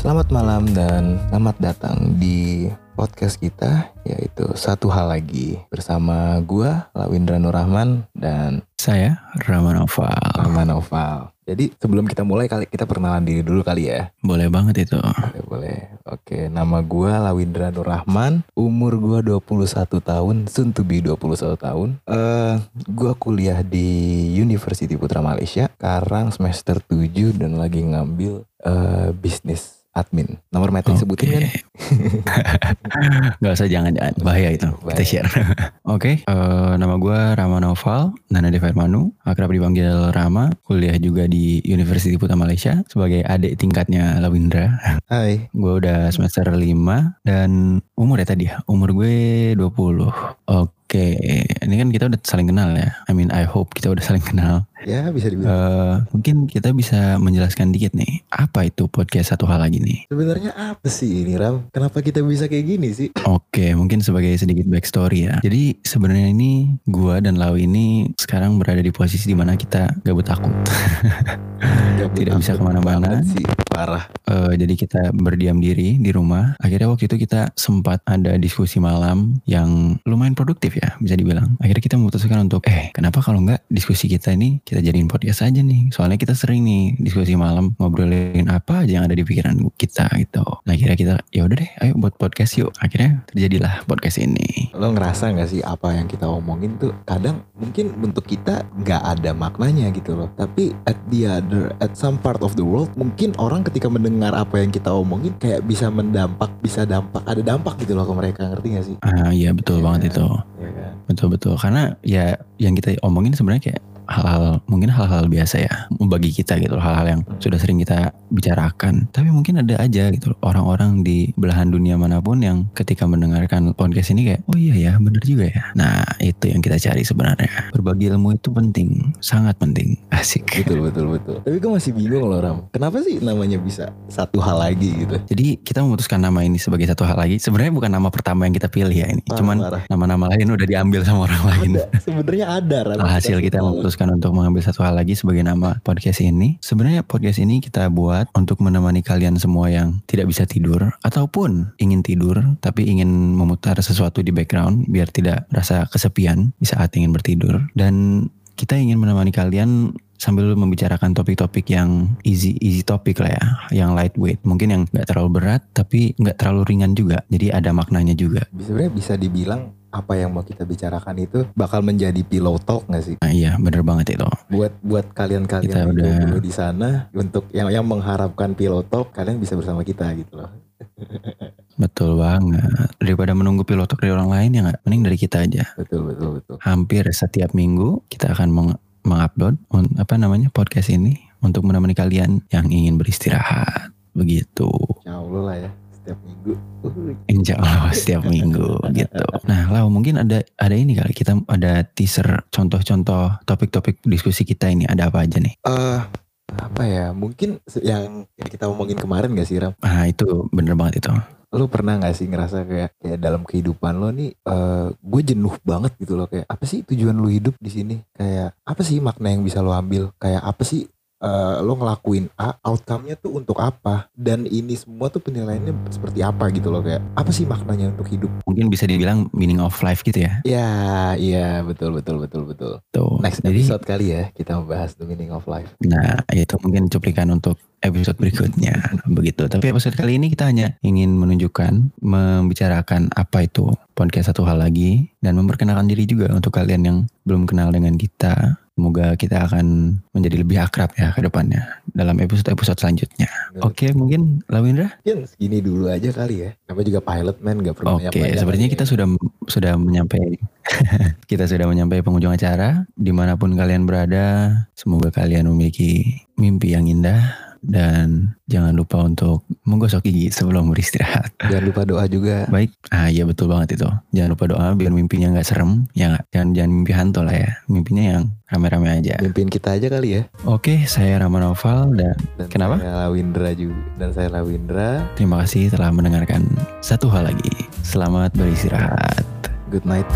Selamat malam dan selamat datang di podcast kita yaitu satu hal lagi bersama gua Lawindra Nurrahman dan Saya Rama Noval. Rahman Noval. Jadi sebelum kita mulai kali kita perkenalan diri dulu kali ya. Boleh banget itu. Boleh, boleh. Oke, nama gua Lawindra Nurrahman, umur gua 21 tahun, soon to be 21 tahun. Eh, gua kuliah di University Putra Malaysia, sekarang semester 7 dan lagi ngambil eh, bisnis admin. Nomor meeting sebutin kan? Gak usah jangan-jangan bahaya itu. Bahaya. Kita share. Oke, eh, nama gue Rama Noval, Nana Devermanu, akrab dipanggil Rama, kuliah juga di University Putra Malaysia sebagai adik tingkatnya Lawindra. Hai. Gue udah semester 5 dan umur ya tadi ya, umur gue 20. Oke, ini kan kita udah saling kenal ya. I mean I hope kita udah saling kenal. Ya, bisa dibilang. Eh, mungkin kita bisa menjelaskan dikit nih, apa itu podcast satu hal lagi nih? Sebenarnya apa sih ini Ram? Kenapa kita bisa kayak gini sih? Oke, mungkin sebagai sedikit backstory ya. Jadi sebenarnya ini gua dan Lau ini sekarang berada di posisi di mana kita gabut takut. Gabut Tidak bisa ke mana-mana. sih, parah. Eh, jadi kita berdiam diri di rumah. Akhirnya waktu itu kita sempat ada diskusi malam yang lumayan produktif ya, bisa dibilang. Akhirnya kita memutuskan untuk, eh kenapa kalau nggak diskusi kita ini kita jadiin podcast aja nih. Soalnya kita sering nih diskusi malam ngobrolin apa aja yang ada di pikiran kita gitu. Nah akhirnya kita, ya udah deh, ayo buat podcast yuk. Akhirnya terjadilah podcast ini. Lo ngerasa gak sih apa yang kita omongin tuh kadang mungkin untuk kita nggak ada maknanya gitu loh. Tapi at the other, at some part of the world mungkin orang ketika mendengar apa yang kita omongin kayak bisa mendampak, bisa dampak, ada dampak gitu loh ke mereka ngerti gak sih? Ah iya betul Iya. banget itu. Ya kan? Betul betul. Karena ya yang kita omongin sebenarnya kayak hal-hal mungkin hal-hal biasa ya bagi kita gitu hal-hal yang sudah sering kita bicarakan. Tapi mungkin ada aja gitu orang-orang di belahan dunia mana pun yang ketika mendengarkan podcast ini kayak oh iya ya bener juga ya. Nah itu yang kita cari sebenarnya. Berbagi ilmu itu penting, sangat penting. Asik. Betul betul betul. Tapi gue masih bingung loh Ram. Kenapa sih namanya bisa satu hal lagi gitu? Jadi kita memutuskan nama ini sebagai satu hal lagi. Sebenarnya bukan nama pertama yang kita pilih ya ini. Parah, Cuman parah. nama-nama lain udah diambil sama orang lain. Sebenarnya ada Ram. Alhasil kita memutuskan untuk mengambil satu hal lagi sebagai nama podcast ini. Sebenarnya podcast ini kita buat untuk menemani kalian semua yang tidak bisa tidur ataupun ingin tidur tapi ingin memutar sesuatu di background biar tidak rasa kesepian di saat ingin bertidur. Dan kita ingin menemani kalian sambil membicarakan topik-topik yang easy easy topik lah ya, yang lightweight, mungkin yang nggak terlalu berat tapi nggak terlalu ringan juga, jadi ada maknanya juga. Sebenarnya bisa dibilang apa yang mau kita bicarakan itu bakal menjadi pillow talk gak sih? Nah, iya bener banget itu. buat buat kalian-kalian Kita yang udah- di sana untuk yang yang mengharapkan pilot talk kalian bisa bersama kita gitu loh. Betul banget. Daripada menunggu pilotok dari orang lain ya nggak, mending dari kita aja. Betul betul betul. Hampir setiap minggu kita akan meng- mengupload apa namanya podcast ini untuk menemani kalian yang ingin beristirahat. Begitu. Ya Allah lah ya setiap minggu. Uh, Insya Allah setiap minggu gitu. Nah, Lau mungkin ada ada ini kali kita ada teaser contoh-contoh topik-topik diskusi kita ini ada apa aja nih? eh, apa ya? Mungkin yang kita omongin kemarin gak sih Ram? Ah itu bener banget itu. Lo pernah gak sih ngerasa kayak kayak dalam kehidupan lo nih, eh gue jenuh banget gitu loh kayak apa sih tujuan lo hidup di sini? Kayak apa sih makna yang bisa lo ambil? Kayak apa sih eh, lo ngelakuin A, outcome-nya tuh untuk apa? Dan ini semua tuh penilaiannya seperti apa gitu loh kayak apa sih maknanya untuk hidup? Mungkin bisa dibilang meaning of life gitu ya. Ya, iya betul betul betul betul. Tuh. Next Jadi episode kali ya kita membahas the meaning of life. Nah, itu mungkin cuplikan untuk episode berikutnya. Begitu. Tapi episode kali ini kita hanya ingin menunjukkan, membicarakan apa itu podcast satu hal lagi dan memperkenalkan diri juga untuk kalian yang belum kenal dengan kita. Semoga kita akan menjadi lebih akrab ya ke depannya dalam episode-episode selanjutnya. Oke, mungkin Lawindra? Mungkin segini dulu aja kali ya. Namanya juga pilot man gak perlu Oke, sepertinya aja. kita sudah sudah menyampai kita sudah menyampai penghujung acara. Di mana pun kalian berada, semoga kalian memiliki mimpi yang indah dan jangan lupa untuk menggosok gigi sebelum beristirahat. Jangan lupa doa juga. Baik, ah iya betul banget itu. Jangan lupa doa biar mimpinya nggak serem, ya nggak? Jangan jangan mimpi hantu lah ya. Mimpinya yang rame-rame aja. Mimpin kita aja kali ya. Oke, saya Rama Noval dan Dan Kenapa? Saya Lawindra juga. Dan saya Lawindra. terima kasih telah mendengarkan satu hal lagi. Selamat beristirahat. Good night.